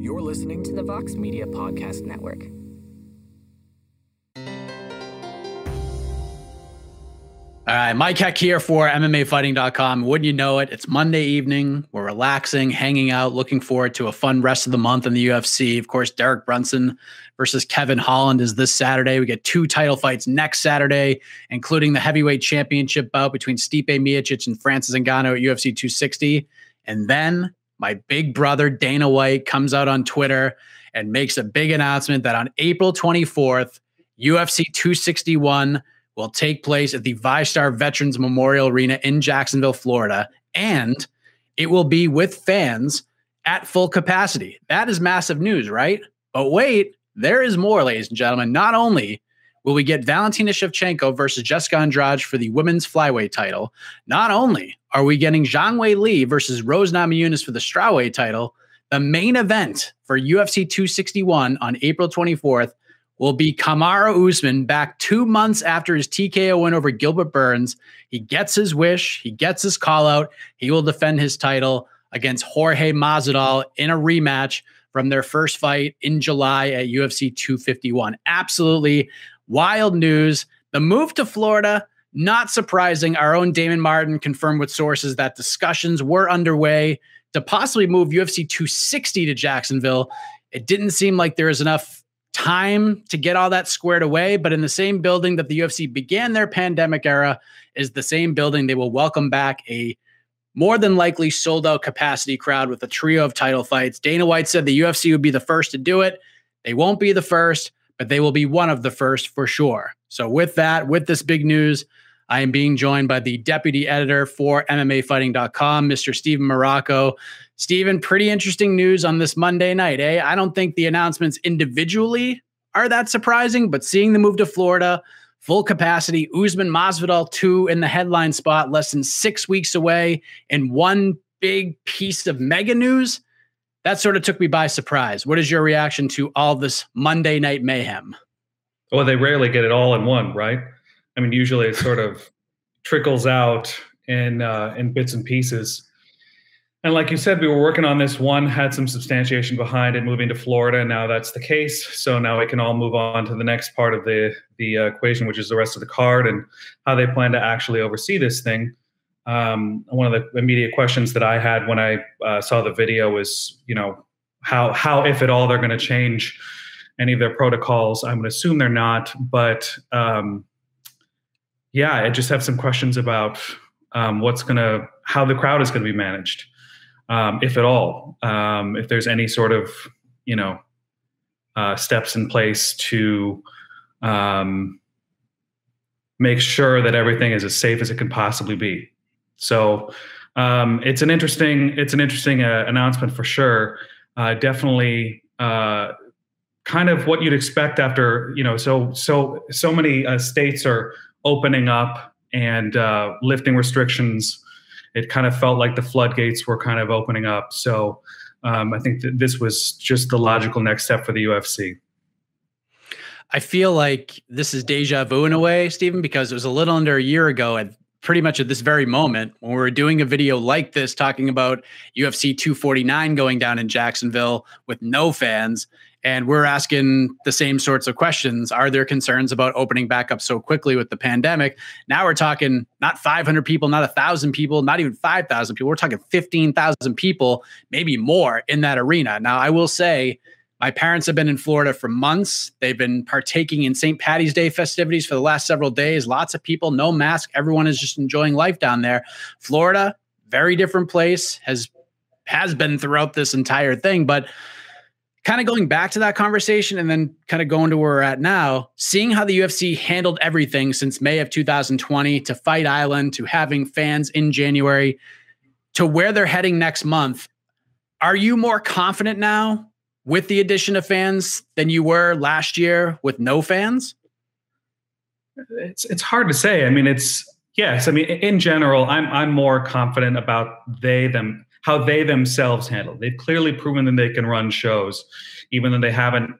You're listening to the Vox Media Podcast Network. All right, Mike Heck here for MMAfighting.com. Wouldn't you know it? It's Monday evening. We're relaxing, hanging out, looking forward to a fun rest of the month in the UFC. Of course, Derek Brunson versus Kevin Holland is this Saturday. We get two title fights next Saturday, including the heavyweight championship bout between Stipe Miocic and Francis Ngannou at UFC 260. And then my big brother Dana White comes out on Twitter and makes a big announcement that on April 24th, UFC 261 will take place at the VyStar Veterans Memorial Arena in Jacksonville, Florida, and it will be with fans at full capacity. That is massive news, right? But wait, there is more, ladies and gentlemen. Not only will we get Valentina Shevchenko versus Jessica Andrade for the women's flyweight title, not only are we getting Zhang Weili versus Rose Namajunas for the strawweight title, the main event for UFC 261 on April 24th will be Kamaru Usman back two months after his TKO win over Gilbert Burns. He gets his wish, he gets his call out. He will defend his title against Jorge Masvidal in a rematch from their first fight in July at UFC 251. Absolutely wild news. The move to Florida, not surprising. Our own Damon Martin confirmed with sources that discussions were underway to possibly move UFC 260 to Jacksonville. It didn't seem like there was enough time to get all that squared away. But in the same building that the UFC began their pandemic era is the same building they will welcome back a more than likely sold out capacity crowd with a trio of title fights. Dana White said the UFC would be the first to do it. They won't be the first, but they will be one of the first for sure. So, with that, with this big news, I am being joined by the deputy editor for MMAfighting.com, Mr. Steven Marrocco. Stephen, pretty interesting news on this Monday night, eh? I don't think the announcements individually are that surprising, but seeing the move to Florida, full capacity, Usman Masvidal 2 in the headline spot, less than six weeks away, and one big piece of mega news, that sort of took me by surprise. What is your reaction to all this Monday night mayhem? Well, they rarely get it all in one, right? I mean, usually it sort of trickles out in uh, in bits and pieces. And like you said, we were working on this one, had some substantiation behind it, moving to Florida. Now that's the case. So now we can all move on to the next part of the the uh, equation, which is the rest of the card and how they plan to actually oversee this thing. Um, one of the immediate questions that I had when I uh, saw the video was, you know, how how if at all they're going to change any of their protocols. I'm going to assume they're not, but um, yeah, I just have some questions about um, what's going to how the crowd is going to be managed um, if at all, um, if there's any sort of you know uh, steps in place to um, make sure that everything is as safe as it can possibly be. So um, it's an interesting it's an interesting uh, announcement for sure. Uh, definitely. Uh, kind of what you'd expect after you know so so so many uh, states are opening up and uh, lifting restrictions it kind of felt like the floodgates were kind of opening up. So um, I think that this was just the logical next step for the UFC. I feel like this is deja vu in a way, Stephen, because it was a little under a year ago and pretty much at this very moment when we're doing a video like this talking about UFC 249 going down in Jacksonville with no fans and we're asking the same sorts of questions. Are there concerns about opening back up so quickly with the pandemic? Now we're talking not 500 people, not 1,000 people, not even 5,000 people. We're talking 15,000 people, maybe more in that arena. Now, I will say, my parents have been in Florida for months. They've been partaking in St. Patty's Day festivities for the last several days. Lots of people, no mask. Everyone is just enjoying life down there. Florida, very different place, has has been throughout this entire thing. But kind of going back to that conversation and then kind of going to where we're at now, seeing how the UFC handled everything since May of 2020 to Fight Island to having fans in January to where they're heading next month. Are you more confident now with the addition of fans than you were last year with no fans? It's it's hard to say. I mean, it's yes. I mean, in general, I'm I'm more confident about they them how they themselves handle. They've clearly proven that they can run shows, even though they haven't,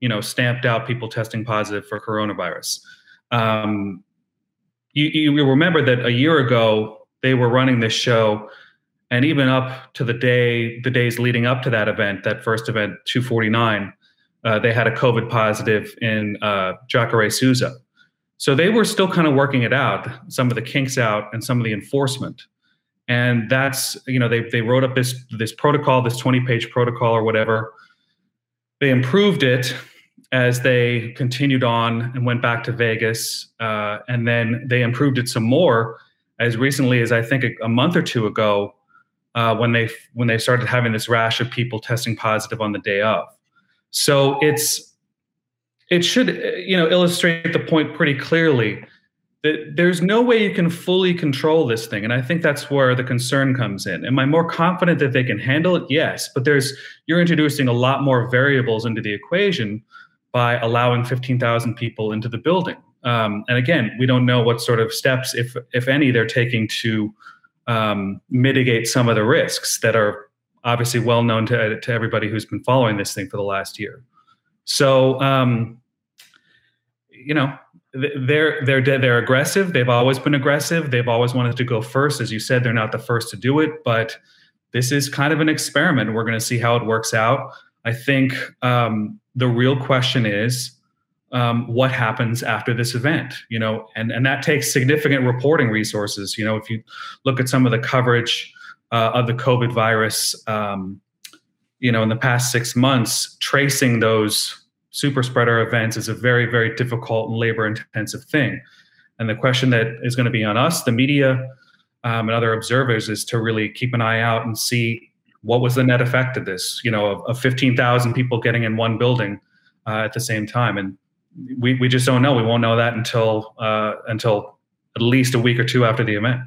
you know, stamped out people testing positive for coronavirus. Um, you, you remember that a year ago they were running this show and even up to the day the days leading up to that event that first event 249 uh, they had a covid positive in uh, jacare souza. So they were still kind of working it out some of the kinks out and some of the enforcement. And that's you know they, they wrote up this this protocol this 20 page protocol or whatever. They improved it as they continued on and went back to vegas uh, and then they improved it some more as recently as i think a, a month or two ago uh, when they when they started having this rash of people testing positive on the day of. So it's it should you know illustrate the point pretty clearly that there's no way you can fully control this thing and i think that's where the concern comes in. Am i more confident that they can handle it? Yes but there's you're introducing a lot more variables into the equation by allowing 15000 people into the building. Um, and again we don't know what sort of steps if if any they're taking to um, mitigate some of the risks that are obviously well known to, to everybody who's been following this thing for the last year. So, um, you know, they're they're they're aggressive. They've always been aggressive. They've always wanted to go first. As you said, they're not the first to do it, but this is kind of an experiment. We're going to see how it works out. I think um, the real question is um, what happens after this event you know and and that takes significant reporting resources. You know if you look at some of the coverage uh, of the covid virus um, you know in the past six months tracing those super spreader events is a very very difficult and labor intensive thing. And the question that is going to be on us the media um, and other observers is to really keep an eye out and see what was the net effect of this you know of, of 15000 people getting in one building uh, at the same time. And we, we just don't know. We won't know that until uh, until at least a week or two after the event.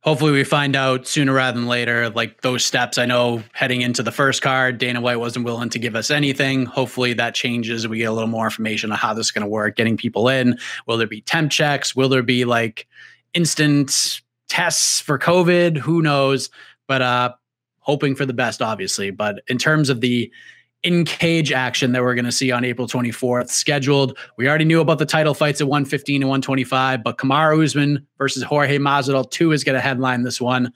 Hopefully, we find out sooner rather than later. Like those steps, I know heading into the first card, Dana White wasn't willing to give us anything. Hopefully, that changes. We get a little more information on how this is going to work. Getting people in. Will there be temp checks? Will there be like instant tests for COVID? Who knows? But uh, hoping for the best, obviously. But in terms of the in cage action that we're going to see on April 24th scheduled. We already knew about the title fights at 115 and 125, but Kamaru Usman versus Jorge Masvidal 2 is going to headline this one.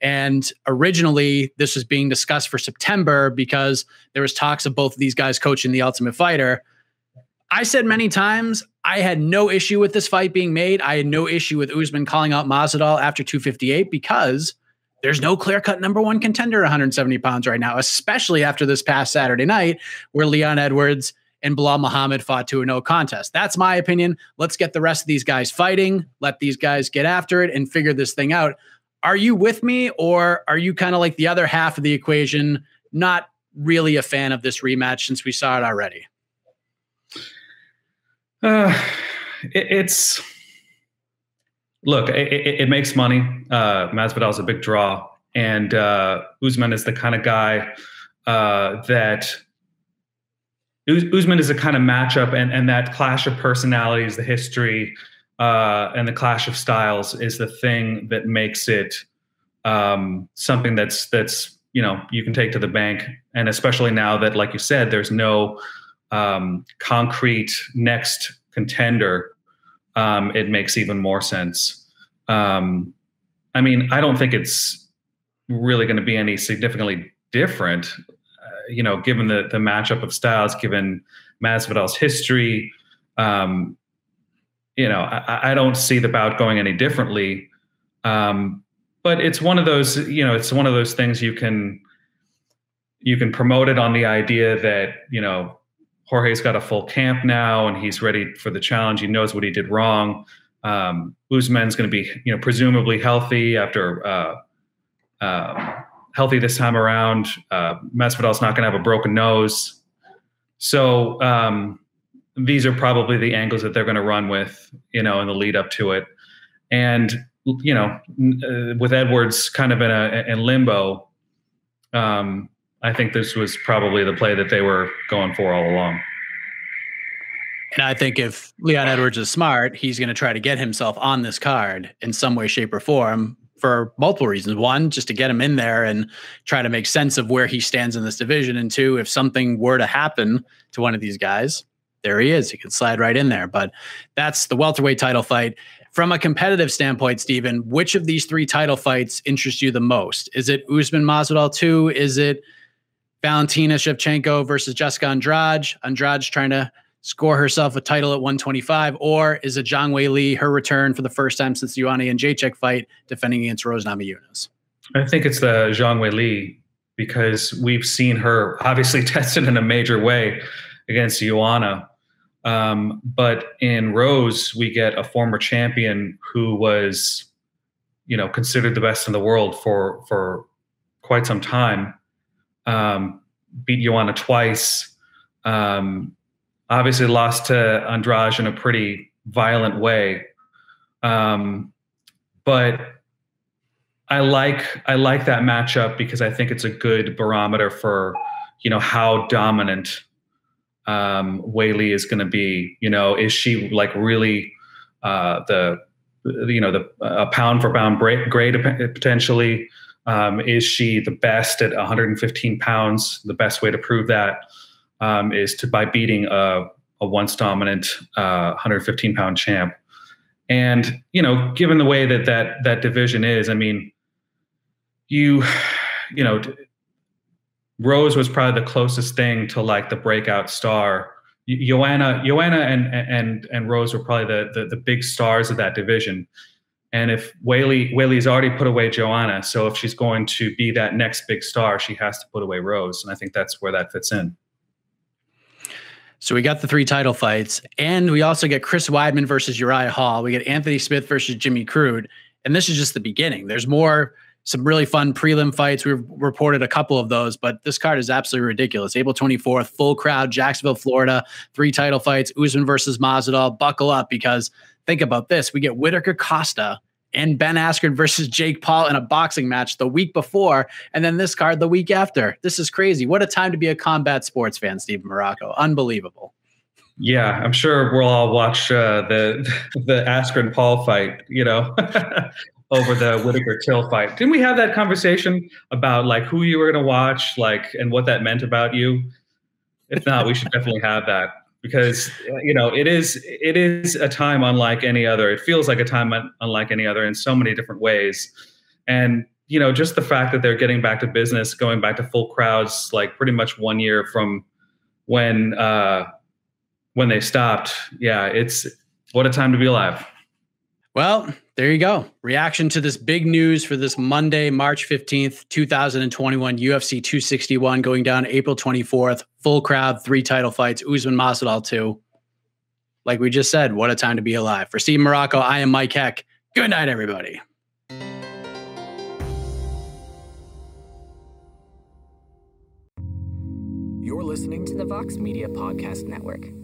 And originally, this was being discussed for September because there was talks of both of these guys coaching the Ultimate Fighter. I said many times I had no issue with this fight being made. I had no issue with Usman calling out Masvidal after 258 because there's no clear cut number one contender 170 pounds right now, especially after this past Saturday night where Leon Edwards and Belal Muhammad fought to a no contest. That's my opinion. Let's get the rest of these guys fighting, let these guys get after it and figure this thing out. Are you with me or are you kind of like the other half of the equation, not really a fan of this rematch since we saw it already? Uh, it, it's look, it, it, makes money. Uh, Masvidal is a big draw, and uh, Usman is the kind of guy uh, that Usman is a kind of matchup, and and that clash of personalities, the history, uh, and the clash of styles is the thing that makes it um, something that's that's you know you can take to the bank, and especially now that, like you said, there's no um, concrete next contender um, it makes even more sense. Um, I mean, I don't think it's really going to be any significantly different, uh, you know, given the the matchup of styles, given Masvidal's history. Um, you know, I, I, don't see the bout going any differently. Um, but it's one of those, you know, it's one of those things you can you can promote it on the idea that you know Jorge's got a full camp now and he's ready for the challenge. He knows what he did wrong. Um, Usman's going to be, you know, presumably healthy after uh, uh, healthy this time around. Uh, Masvidal's not going to have a broken nose. So um, these are probably the angles that they're going to run with, you know, in the lead up to it. And you know, uh, with Edwards kind of in a in limbo, um, I think this was probably the play that they were going for all along. And I think if Leon Edwards is smart, he's going to try to get himself on this card in some way, shape, or form for multiple reasons. One, just to get him in there and try to make sense of where he stands in this division. And two, if something were to happen to one of these guys, there he is. He could slide right in there. But that's the welterweight title fight. From a competitive standpoint, Stephen, which of these three title fights interests you the most? Is it Usman Masvidal 2? Is it Valentina Shevchenko versus Jessica Andrade? Andrade trying to score herself a title at 125, or is it Zhang Weili, her return for the first time since the Joanna Jędrzejczyk fight, defending against Rose Namajunas? I think it's the Zhang Weili because we've seen her obviously tested in a major way against Joanna. Um, but in Rose, we get a former champion who was, you know, considered the best in the world for for quite some time. Um, beat Joanna twice. Um, obviously lost to Andrade in a pretty violent way. Um, but I like I like that matchup because I think it's a good barometer for you know how dominant um, Weili is going to be. You know, is she like really uh, the you know the a pound for pound grade potentially? Um, is she the best at 115 pounds? The best way to prove that um, is to by beating a, a once dominant uh, 115 pound champ. And you know, given the way that that that division is, I mean, you you know, Rose was probably the closest thing to like the breakout star. Joanna, Joanna, and and and Rose were probably the, the the, big stars of that division. And if Weili Weili's already put away Joanna, so if she's going to be that next big star, she has to put away Rose, and I think that's where that fits in. So we got the three title fights, and we also get Chris Weidman versus Uriah Hall. We get Anthony Smith versus Jimmy Crute, and this is just the beginning. There's more, some really fun prelim fights. We've reported a couple of those, but this card is absolutely ridiculous. April 24th, full crowd, Jacksonville, Florida, three title fights, Usman versus Masvidal. Buckle up because think about this: we get Whittaker Costa and Ben Askren versus Jake Paul in a boxing match the week before, and then this card the week after. This is crazy. What a time to be a combat sports fan, Steve Marrocco. Unbelievable. Yeah, I'm sure we'll all watch uh, the the Askren Paul fight. You know. over the Whittaker Till fight. Didn't we have that conversation about like who you were going to watch, like, and what that meant about you? If not, we should definitely have that because you know it is it is a time unlike any other it feels like a time unlike any other in so many different ways and you know just the fact that they're getting back to business going back to full crowds like pretty much one year from when uh when they stopped yeah it's what a time to be alive well, there you go. Reaction to this big news for this Monday, March 15th, 2021, UFC 261 going down April 24th. Full crowd, three title fights, Usman Masvidal 2. Like we just said, what a time to be alive. For Steve Marrocco, I am Mike Heck. Good night, everybody. You're listening to the Vox Media Podcast Network.